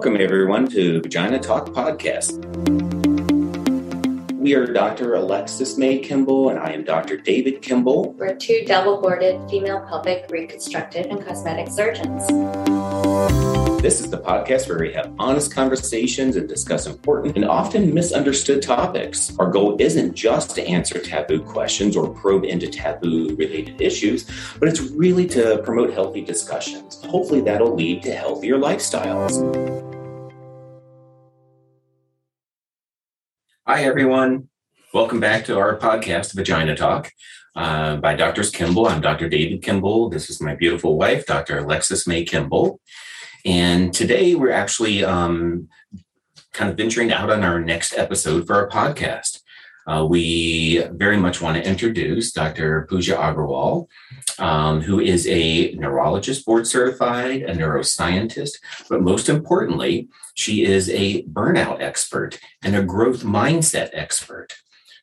Welcome, everyone, to Vagina Talk Podcast. We are Dr. Alexis May Kimble, and I am Dr. David Kimble. We're two double boarded female pelvic reconstructive and cosmetic surgeons. This is the podcast where we have honest conversations and discuss important and often misunderstood topics. Our goal isn't just to answer taboo questions or probe into taboo related issues, but it's really to promote healthy discussions. Hopefully, that'll lead to healthier lifestyles. Hi, everyone. Welcome back to our podcast, Vagina Talk. Uh, by Doctors Kimble. I'm Dr. David Kimble. This is my beautiful wife, Dr. Alexis May Kimble. And today we're actually um, kind of venturing out on our next episode for our podcast. Uh, we very much want to introduce Dr. Puja Aggarwal, um, who is a neurologist board certified, a neuroscientist, but most importantly, she is a burnout expert and a growth mindset expert.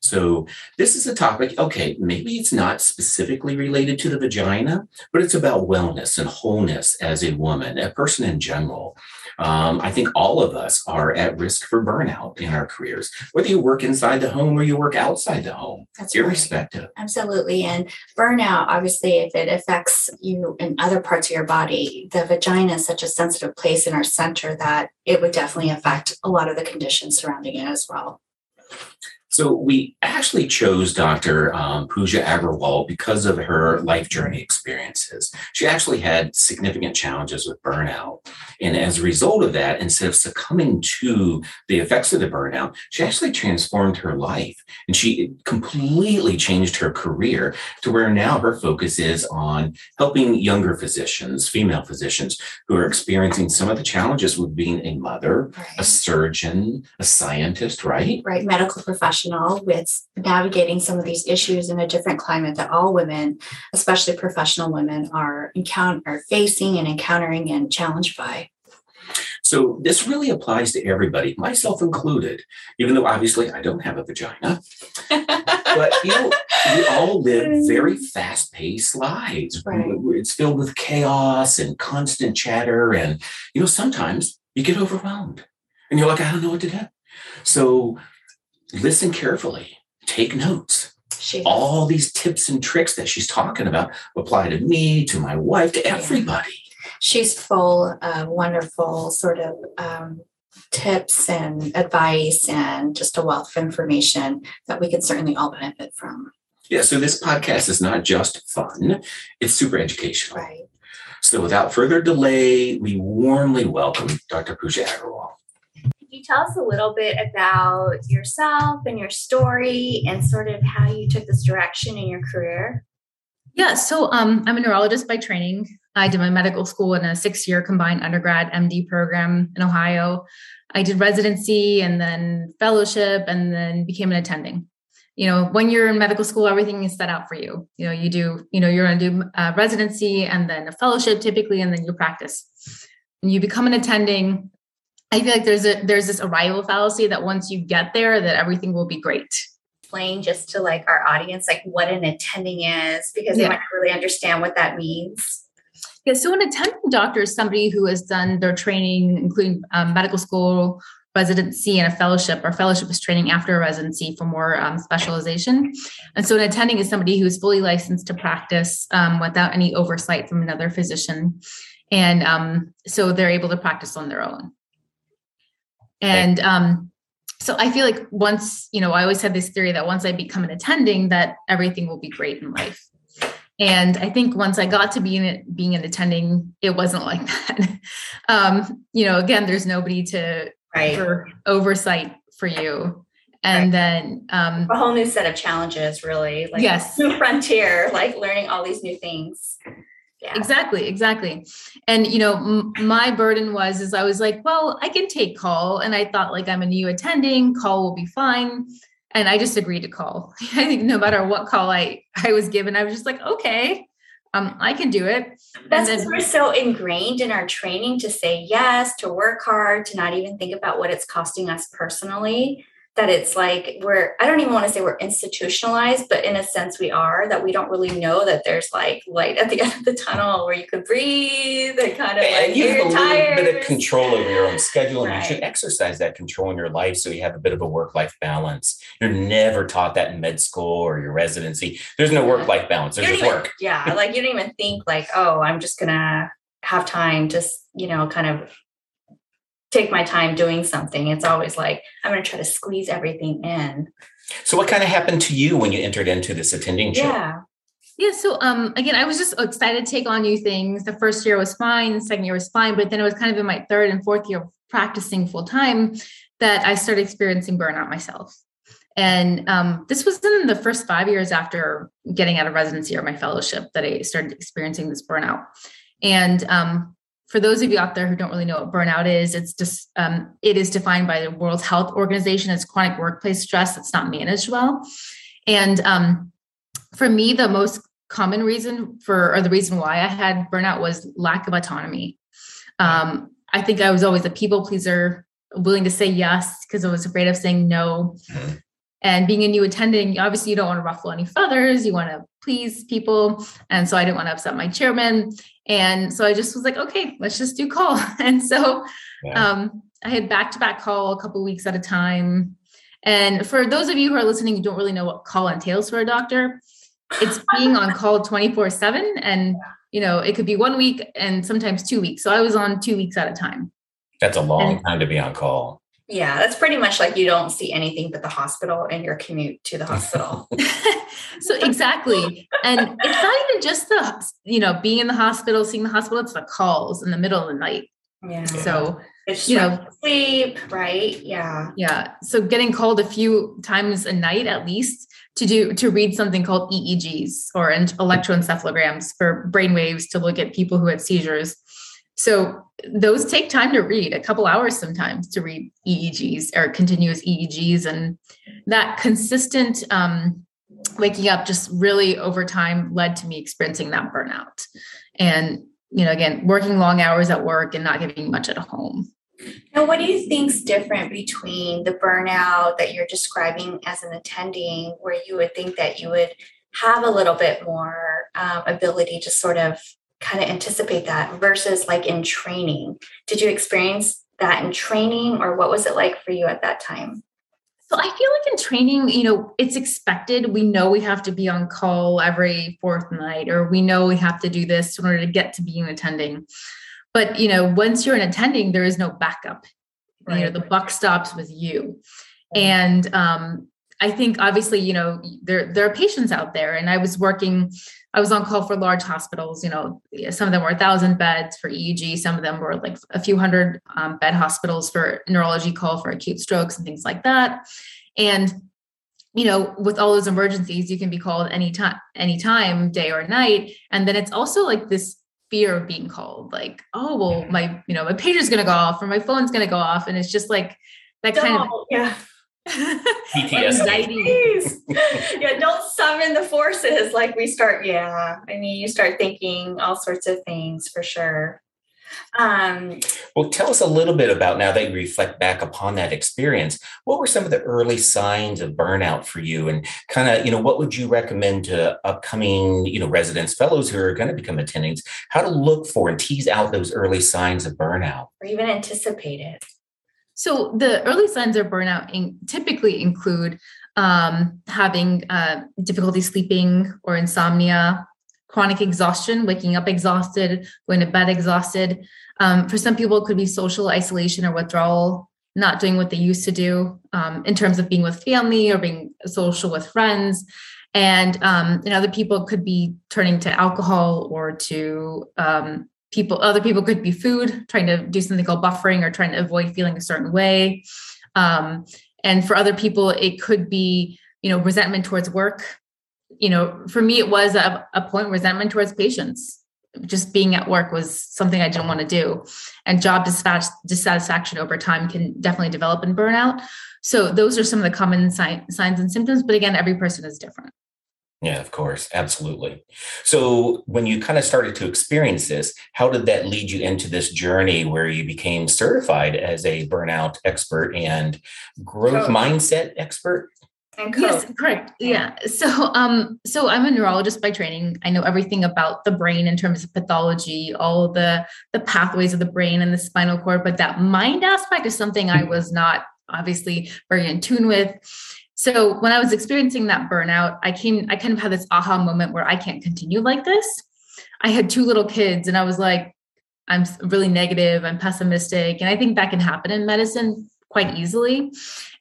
So this is a topic, okay, maybe it's not specifically related to the vagina, but it's about wellness and wholeness as a woman, a person in general. Um, I think all of us are at risk for burnout in our careers, whether you work inside the home or you work outside the home, That's irrespective. Right. Absolutely. And burnout, obviously, if it affects you in other parts of your body, the vagina is such a sensitive place in our center that it would definitely affect a lot of the conditions surrounding it as well. So we actually chose Dr. Um, Puja Aggarwal because of her life journey experiences. She actually had significant challenges with burnout. And as a result of that, instead of succumbing to the effects of the burnout, she actually transformed her life and she completely changed her career to where now her focus is on helping younger physicians, female physicians who are experiencing some of the challenges with being a mother, right. a surgeon, a scientist, right? Right, medical professional with navigating some of these issues in a different climate that all women, especially professional women, are encounter are facing and encountering and challenged by. So this really applies to everybody, myself included, even though obviously I don't have a vagina. but you know, we all live very fast-paced lives. Right. It's filled with chaos and constant chatter. And you know, sometimes you get overwhelmed and you're like, I don't know what to do. So listen carefully, take notes. All these tips and tricks that she's talking about apply to me, to my wife, to everybody she's full of wonderful sort of um, tips and advice and just a wealth of information that we can certainly all benefit from. Yeah, so this podcast is not just fun, it's super educational. Right. So without further delay, we warmly welcome Dr. Puja Aggarwal. Could you tell us a little bit about yourself and your story and sort of how you took this direction in your career? Yeah, so um, I'm a neurologist by training. I did my medical school in a six year combined undergrad MD program in Ohio. I did residency and then fellowship and then became an attending. You know, when you're in medical school, everything is set out for you. You know, you do, you know, you're going to do a residency and then a fellowship typically, and then you practice. And you become an attending. I feel like there's a there's this arrival fallacy that once you get there, that everything will be great explain just to like our audience like what an attending is because yeah. they might really understand what that means yeah, so an attending doctor is somebody who has done their training, including um, medical school, residency, and a fellowship. Our fellowship is training after a residency for more um, specialization. And so an attending is somebody who's fully licensed to practice um, without any oversight from another physician. And um, so they're able to practice on their own. And um, so I feel like once, you know, I always had this theory that once I become an attending, that everything will be great in life. And I think once I got to being it, being an attending, it wasn't like that. um, you know, again, there's nobody to right. for oversight for you. And right. then um, a whole new set of challenges, really. Like yes, new frontier, like learning all these new things. Yeah. Exactly, exactly. And you know, m- my burden was is I was like, well, I can take call, and I thought like I'm a new attending, call will be fine and I just agreed to call. I think no matter what call I I was given, I was just like, okay, um, I can do it. That's because we're so ingrained in our training to say yes, to work hard, to not even think about what it's costing us personally. That it's like we're I don't even want to say we're institutionalized, but in a sense we are that we don't really know that there's like light at the end of the tunnel where you could breathe and kind of and like you have a little bit of control over your own schedule, and you should exercise that control in your life so you have a bit of a work-life balance. You're never taught that in med school or your residency. There's no work-life balance. There's just even- work. Yeah, like you don't even think like, oh, I'm just gonna have time to, you know, kind of take my time doing something. It's always like I'm gonna try to squeeze everything in. So, what kind of happened to you when you entered into this attending show? Yeah. Yeah. So um again, I was just excited to take on new things. The first year was fine, the second year was fine, but then it was kind of in my third and fourth year of practicing full time that I started experiencing burnout myself. And um, this was in the first five years after getting out of residency or my fellowship that I started experiencing this burnout. And um, for those of you out there who don't really know what burnout is, it's just um, it is defined by the World Health Organization as chronic workplace stress that's not managed well. And um, for me, the most common reason for or the reason why I had burnout was lack of autonomy. Um, I think I was always a people pleaser, willing to say yes because I was afraid of saying no. Mhm. And being a new attending, obviously you don't want to ruffle any feathers. You want to please people. And so I didn't want to upset my chairman. And so I just was like, okay, let's just do call. And so Yeah. um, I had back to back call a couple weeks at a time. And for those of you who are listening who don't really know what call entails for a doctor, it's being on call 24 7. And, you know, it could be one week and sometimes two weeks. So I was on two weeks at a time. That's a long and- time to be on call. Yeah, that's pretty much like you don't see anything but the hospital and your commute to the hospital. so exactly. And it's not even just the, you know, being in the hospital, seeing the hospital, it's the calls in the middle of the night. Yeah. So It's you know- sleep, right? Yeah. Yeah. So getting called a few times a night at least to do to read something called EEGs or en- electroencephalograms for brain waves to look at people who had seizures. So those take time to read, a couple hours sometimes to read EEGs or continuous EEGs, and that consistent um, waking up just really over time led to me experiencing that burnout, and you know again working long hours at work and not giving much at home. Now, what do you think's different between the burnout that you're describing as an attending, where you would think that you would have a little bit more um, ability to sort of kind of anticipate that versus like in training? Did you experience that in training, or what was it like for you at that time? So I feel like in training, you know, it's expected. We know we have to be on call every fourth night, or we know we have to do this in order to get to being attending. But you know, once you're an attending, there is no backup. You know, the buck stops with you. And um, I think obviously, you know, there there are patients out there, and I was working. I was on call for large hospitals. You know, some of them were a thousand beds for EEG. Some of them were like a few hundred um, bed hospitals for neurology call for acute strokes and things like that. And you know, with all those emergencies, you can be called anytime, anytime, day or night. And then it's also like this fear of being called, like, oh, well, my, you know, my pager's gonna go off or my phone's gonna go off. And it's just like that kind of yeah. PTSD. anxiety. Please. yeah, don't summon the forces like we start. Yeah, I mean, you start thinking all sorts of things for sure. Um, Well, tell us a little bit about now that you reflect back upon that experience. What were some of the early signs of burnout for you, and kind of, you know, what would you recommend to upcoming, you know, residents, fellows who are going to become attendings, how to look for and tease out those early signs of burnout? or even anticipate it. So the early signs of burnout in, typically include um, having uh, difficulty sleeping or insomnia, chronic exhaustion, waking up exhausted, going to bed exhausted. Um, for some people, it could be social isolation or withdrawal, not doing what they used to do um, in terms of being with family or being social with friends. And um, and other people could be turning to alcohol or to um, people other people could be food trying to do something called buffering or trying to avoid feeling a certain way. Um, and for other people it could be you know resentment towards work. You know for me it was a, a point resentment towards patients. Just being at work was something i didn't want to do. And job dissatis- dissatisfaction over time can definitely develop in burnout so those are some of the common si- signs and symptoms but again every person is different Yeah, of course. Absolutely. So, when you kind of started to experience this, how did that lead you into this journey where you became certified as a burnout expert and growth coach. mindset expert? Yes, correct. Yeah. So, um, so I'm a neurologist by training. I know everything about the brain in terms of pathology, all the the pathways of the brain and the spinal cord, but that mind aspect is something I was not obviously very in tune with. So when I was experiencing that burnout, I came, I kind of had this aha moment where I can't continue like this. I had two little kids and I was like, I'm really negative, I'm pessimistic. And I think that can happen in medicine quite easily.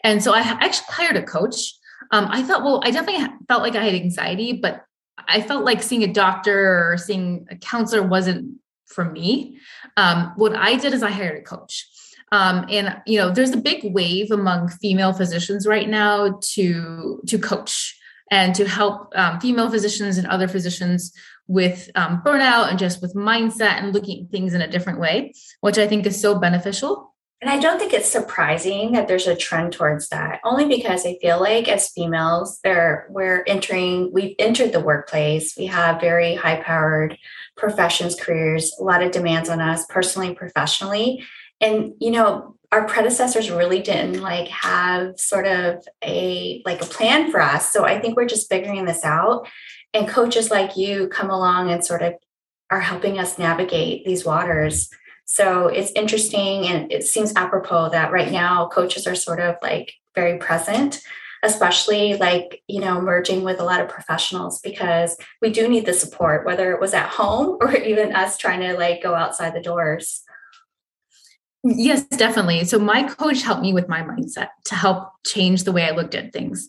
And so I actually hired a coach. Um, I thought, well, I definitely felt like I had anxiety, but I felt like seeing a doctor or seeing a counselor wasn't for me. Um, what I did is I hired a coach. Um, and you know, there's a big wave among female physicians right now to to coach and to help um, female physicians and other physicians with um, burnout and just with mindset and looking at things in a different way, which I think is so beneficial. And I don't think it's surprising that there's a trend towards that, only because I feel like as females, there we're entering, we've entered the workplace. We have very high-powered professions, careers, a lot of demands on us personally, and professionally and you know our predecessors really didn't like have sort of a like a plan for us. So i think we're just figuring this out. And coaches like you come along and sort of are helping us navigate these waters. So it's interesting and it seems apropos that right now coaches are sort of like very present especially like you know merging with a lot of professionals because we do need the support whether it was at home or even us trying to like go outside the doors Yes, definitely. So my coach helped me with my mindset to help change the way I looked at things.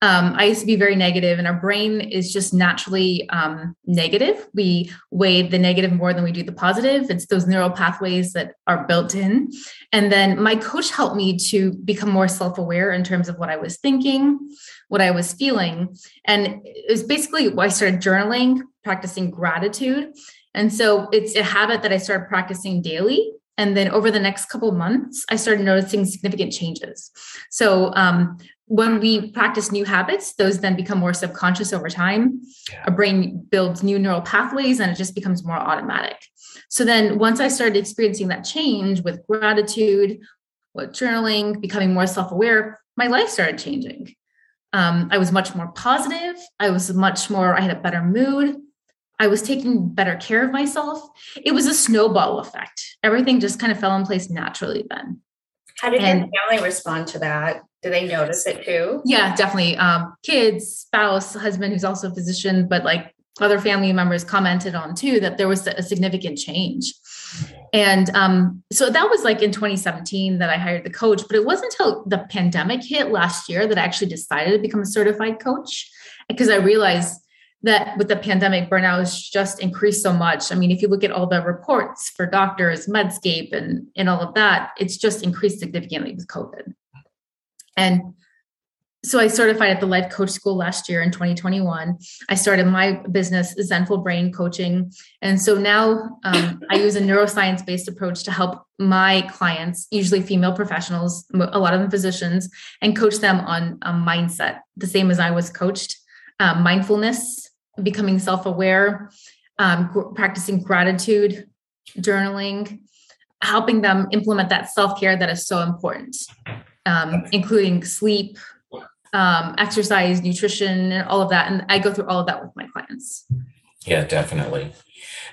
Um, I used to be very negative, and our brain is just naturally um, negative. We weigh the negative more than we do the positive. It's those neural pathways that are built in. And then my coach helped me to become more self aware in terms of what I was thinking, what I was feeling. And it was basically I started journaling, practicing gratitude. And so it's a habit that I started practicing daily and then over the next couple months i started noticing significant changes. So um, when we practice new habits those then become more subconscious over time. Yeah. our brain builds new neural pathways and it just becomes more automatic. So then once i started experiencing that change with gratitude with journaling becoming more self-aware my life started changing. Um, i was much more positive. I was much more i had a better mood I was taking better care of myself. It was a snowball effect. Everything just kind of fell in place naturally then. How did and, your family respond to that? Do they notice it too? Yeah, definitely. Um, kids, spouse, husband who's also a physician, but like other family members commented on too that there was a significant change. And um, so that was like in 2017 that I hired the coach, but it wasn't until the pandemic hit last year that I actually decided to become a certified coach because I realized that with the pandemic, burnout has just increased so much. I mean, if you look at all the reports for doctors, Medscape, and, and all of that, it's just increased significantly with COVID. And so I certified at the Life Coach School last year in 2021. I started my business, Zenful Brain Coaching. And so now um, I use a neuroscience based approach to help my clients, usually female professionals, a lot of them physicians, and coach them on a mindset, the same as I was coached. Um, mindfulness, becoming self aware, um, practicing gratitude, journaling, helping them implement that self care that is so important, um, including sleep, um, exercise, nutrition, and all of that. And I go through all of that with my clients. Yeah, definitely.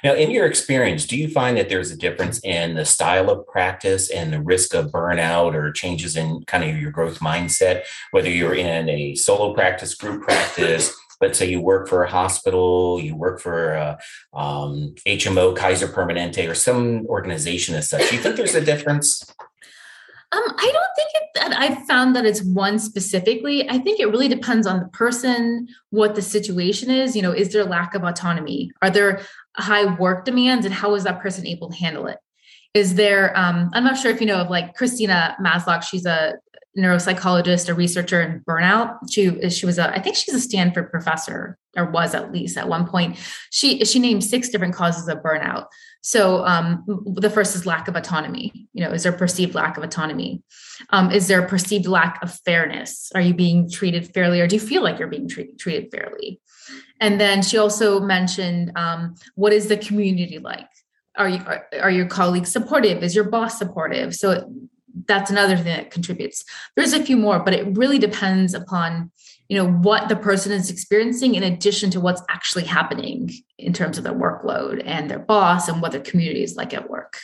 Now, in your experience, do you find that there's a difference in the style of practice and the risk of burnout or changes in kind of your growth mindset, whether you're in a solo practice, group practice, let's say you work for a hospital, you work for a, um, HMO, Kaiser Permanente, or some organization as such. Do you think there's a difference? Um, I don't think it, that I've found that it's one specifically. I think it really depends on the person, what the situation is. You know, is there lack of autonomy? Are there high work demands, and how is that person able to handle it? Is there? Um, I'm not sure if you know of like Christina Maslach. She's a neuropsychologist, a researcher in burnout. She she was a I think she's a Stanford professor or was at least at one point. She she named six different causes of burnout. So um, the first is lack of autonomy. You know, is there perceived lack of autonomy? Um, is there perceived lack of fairness? Are you being treated fairly, or do you feel like you're being treated treated fairly? And then she also mentioned um, what is the community like? Are you are, are your colleagues supportive? Is your boss supportive? So that's another thing that contributes. There's a few more, but it really depends upon you know what the person is experiencing in addition to what's actually happening in terms of their workload and their boss and what their community is like at work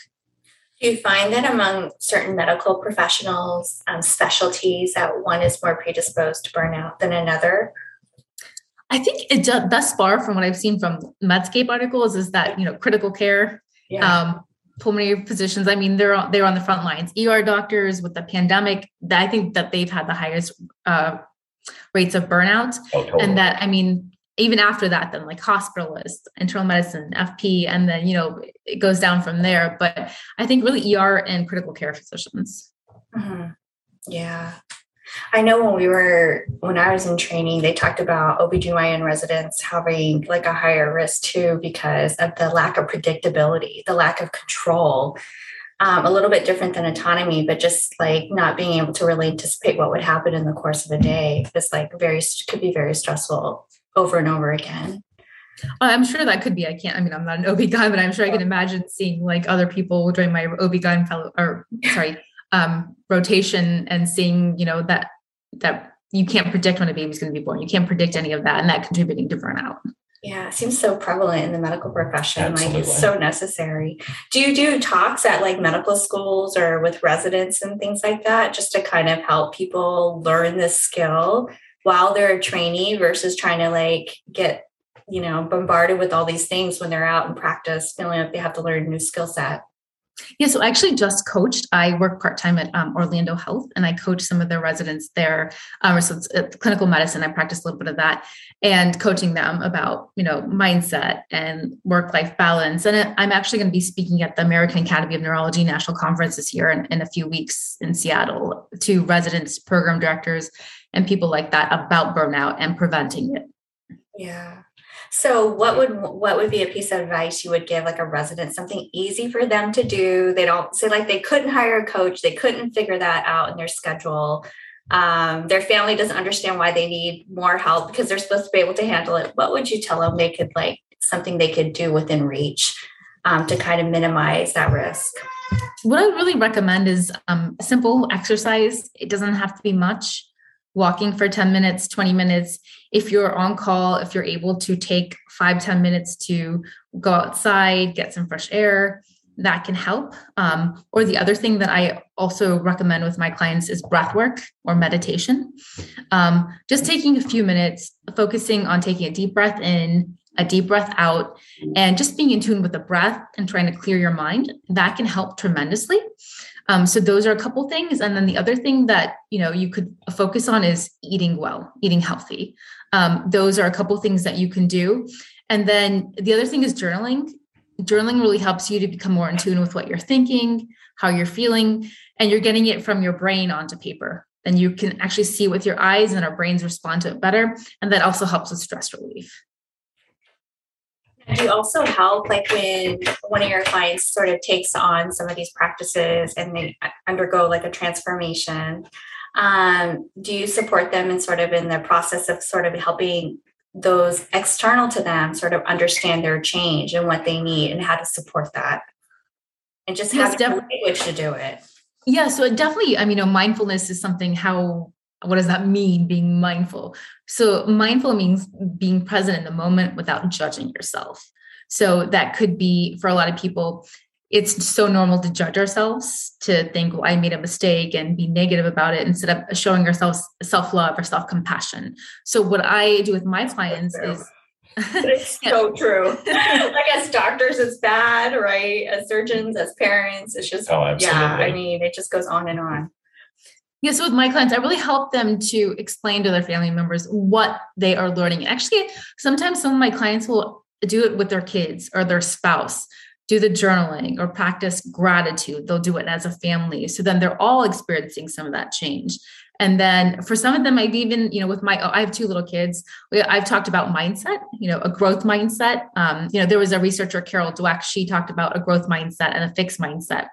do you find that among certain medical professionals um, specialties that one is more predisposed to burnout than another i think it does, thus far from what i've seen from medscape articles is that you know critical care yeah. um, pulmonary physicians i mean they're on, they're on the front lines er doctors with the pandemic i think that they've had the highest uh, rates of burnout. Oh, totally. And that, I mean, even after that, then like hospitalists, internal medicine, FP, and then, you know, it goes down from there. But I think really ER and critical care physicians. Mm-hmm. Yeah. I know when we were, when I was in training, they talked about OBGYN residents having like a higher risk too because of the lack of predictability, the lack of control um, a little bit different than autonomy, but just like not being able to really anticipate what would happen in the course of a day is like very could be very stressful over and over again. I'm sure that could be. I can't. I mean, I'm not an OB-GYN, but I'm sure I can imagine seeing like other people during my OB-GYN fellow or sorry um, rotation and seeing you know that that you can't predict when a baby's going to be born. You can't predict any of that, and that contributing to burnout. Yeah, it seems so prevalent in the medical profession. Absolutely. Like it's so necessary. Do you do talks at like medical schools or with residents and things like that just to kind of help people learn this skill while they're a trainee versus trying to like get, you know, bombarded with all these things when they're out in practice, feeling like they have to learn a new skill set? Yeah, so I actually just coached. I work part time at um, Orlando Health, and I coach some of the residents there. Um, so it's, it's clinical medicine. I practice a little bit of that, and coaching them about you know mindset and work life balance. And I'm actually going to be speaking at the American Academy of Neurology National Conference this year in, in a few weeks in Seattle to residents, program directors, and people like that about burnout and preventing it. Yeah. So what would what would be a piece of advice you would give like a resident something easy for them to do? They don't say like they couldn't hire a coach, they couldn't figure that out in their schedule. Um, their family doesn't understand why they need more help because they're supposed to be able to handle it. What would you tell them they could like something they could do within reach um, to kind of minimize that risk? What I really recommend is um, simple exercise. It doesn't have to be much walking for 10 minutes 20 minutes. If you're on call if you're able to take five 10 minutes to go outside get some fresh air that can help. Um, or the other thing that i also recommend with my clients is breath work or meditation. Um, just taking a few minutes focusing on taking a deep breath in a deep breath out and just being in tune with the breath and trying to clear your mind that can help tremendously um, so those are a couple things. And then the other thing that you know you could focus on is eating well, eating healthy. Um, those are a couple things that you can do. And then the other thing is journaling. Journaling really helps you to become more in tune with what you're thinking, how you're feeling, and you're getting it from your brain onto paper. Then you can actually see with your eyes and our brains respond to it better. And that also helps with stress relief. Do you also help like when one of your clients sort of takes on some of these practices and they undergo like a transformation? Um, do you support them in sort of in the process of sort of helping those external to them sort of understand their change and what they need and how to support that? And just have the language to do it. Yeah, so definitely, I mean, you know, mindfulness is something how what does that mean being mindful so mindful means being present in the moment without judging yourself so that could be for a lot of people it's so normal to judge ourselves to think well i made a mistake and be negative about it instead of showing ourselves self-love or self-compassion so what i do with my clients is it's so true. I guess doctors is bad, right? As surgeons, as parents, it's just oh, yeah. I mean, it just goes on and on. Yeah, so with my clients, I really help them to explain to their family members what they are learning. Actually, sometimes some of my clients will do it with their kids or their spouse, do the journaling or practice gratitude. They'll do it as a family. So then they're all experiencing some of that change. And then for some of them, I've even, you know, with my, I have two little kids. I've talked about mindset, you know, a growth mindset. Um, you know, there was a researcher, Carol Dweck, she talked about a growth mindset and a fixed mindset.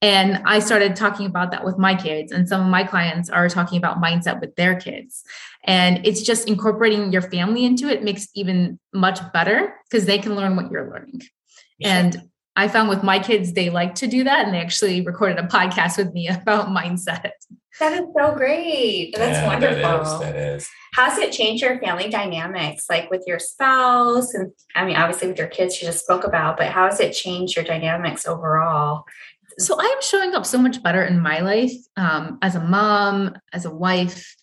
And I started talking about that with my kids, and some of my clients are talking about mindset with their kids. And it's just incorporating your family into it makes even much better because they can learn what you're learning. And I found with my kids, they like to do that. And they actually recorded a podcast with me about mindset. That is so great. That's Yeah, wonderful. That is, that is. How's it changed your family dynamics, like with your spouse? And I mean, obviously with your kids, you just spoke about, but how has it changed your dynamics overall? So I am showing up so much better in my life um, as a mom, as a wife,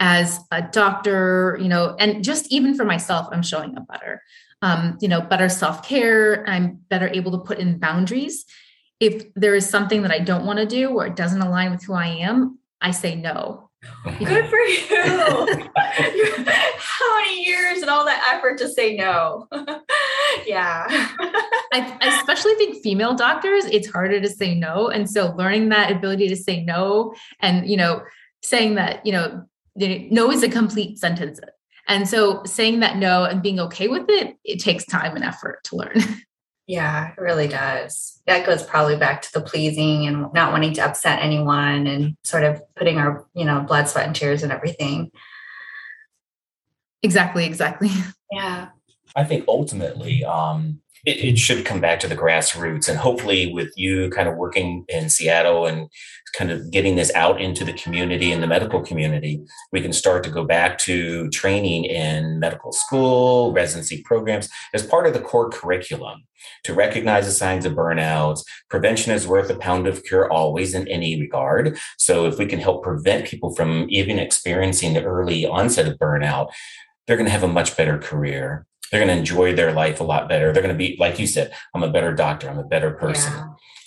as a doctor, you know, and just even for myself, I'm showing up better. Um, you know, better self care. I'm better able to put in boundaries. If there is something that I don't want to do or it doesn't align with who I am, I say no. Good for you. How many years and all that effort to say no? yeah. I, I especially think female doctors, it's harder to say no. And so learning that ability to say no and, you know, saying that, you know, no is a complete sentence. And so saying that no and being okay with it, it takes time and effort to learn. Yeah, it really does. That goes probably back to the pleasing and not wanting to upset anyone and sort of putting our, you know, blood, sweat, and tears and everything. Exactly, exactly. Yeah. I think ultimately, um, it, it should come back to the grassroots, and hopefully, with you kind of working in Seattle and kind of getting this out into the community and the medical community, we can start to go back to training in medical school, residency programs as part of the core curriculum to recognize the signs of burnouts. Prevention is worth a pound of cure always in any regard. So, if we can help prevent people from even experiencing the early onset of burnout, they're going to have a much better career. They're going to enjoy their life a lot better. They're going to be, like you said, I'm a better doctor. I'm a better person. Yeah.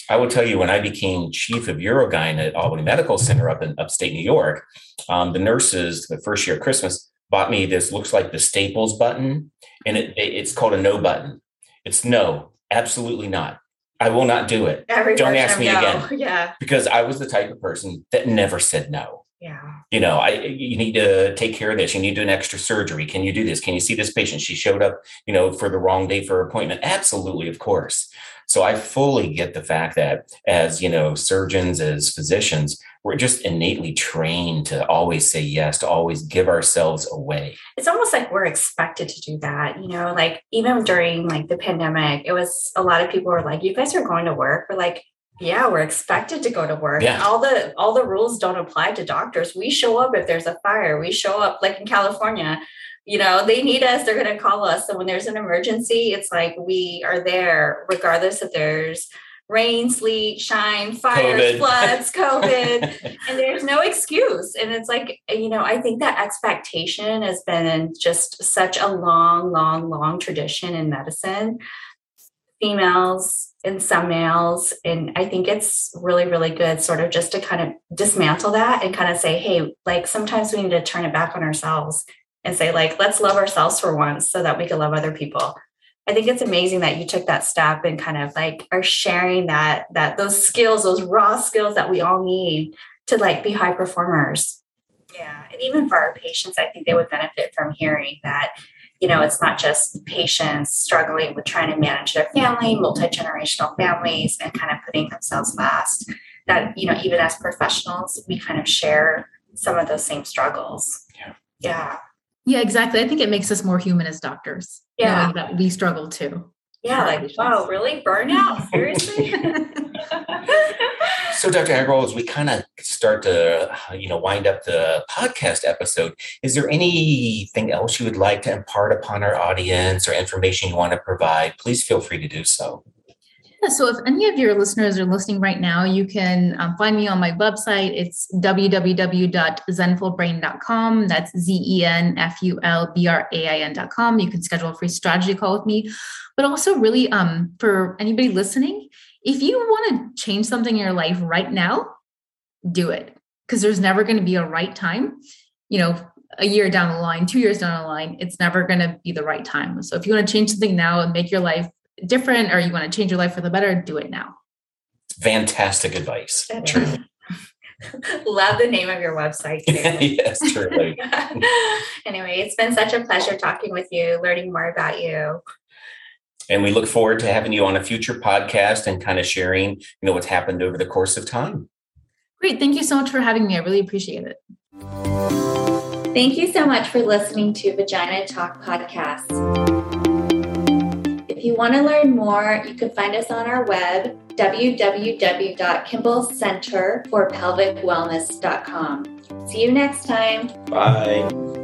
I will tell you, when I became chief of Urogyn at Albany Medical Center up in upstate New York, um, the nurses the first year of Christmas bought me this looks like the Staples button, and it, it- it's called a no button. It's no, absolutely not. I will not do it Every Don't ask me no. again. Yeah. because I was the type of person that never said no. Yeah. You know, I you need to take care of this. You need to do an extra surgery. Can you do this? Can you see this patient? She showed up, you know, for the wrong day for appointment. Absolutely, of course. So I fully get the fact that as you know, surgeons, as physicians, we're just innately trained to always say yes, to always give ourselves away. It's almost like we're expected to do that, you know, like even during like the pandemic, it was a lot of people were like, You guys are going to work. We're like, yeah, we're expected to go to work. Yeah. All the all the rules don't apply to doctors. We show up if there's a fire. We show up like in California. You know, they need us, they're gonna call us. So when there's an emergency, it's like we are there regardless if there's rain, sleet, shine, fires, COVID. floods, COVID and there's no excuse and it's like you know i think that expectation has been just such a long long long tradition in medicine females and some males and i think it's really really good sort of just to kind of dismantle that and kind of say hey like sometimes we need to turn it back on ourselves and say like let's love ourselves for once so that we can love other people. I think it's amazing that you took that step and kind of like are sharing that that those skills those raw skills that we all need to like be high performers. Yeah and even for our patients i think they would benefit from hearing that you know it's not just patients struggling with trying to manage their family multi-generational families and kind of putting themselves last that you know even as professionals we kind of share some of those same struggles Yeah. yeah Yeah, exactly. I think it makes us more human as doctors. Yeah. knowing that we struggle too. yeah like wow really burnout seriously So, Dr. Agrawal, as we kind of start to, you know, wind up the podcast episode, is there anything else you would like to impart upon our audience or information you want to provide? Please feel free to do so. Yeah, so if any of your listeners are listening right now, you can um, find me on my website. It's www.zenfulbrain.com. That's Z E N F U L B R A I N.com. You can schedule a free strategy call with me. But also, really, um, for anybody listening, if you want to change something in your life right now, do it because there's never going to be a right time. You know, a year down the line, two years down the line, it's never going to be the right time. So if you want to change something now and make your life different or you want to change your life for the better, do it now. Fantastic advice. True. Love the name of your website yes, truly. anyway, it's been such a pleasure talking with you, learning more about you. And we look forward to having you on a future podcast and kind of sharing, you know, what's happened over the course of time. Great. Thank you so much for having me. I really appreciate it. Thank you so much for listening to Vagina Talk Podcast. If you want to learn more, you can find us on our web, www.kimblecenterforpelvicwellness.com. See you next time. Bye.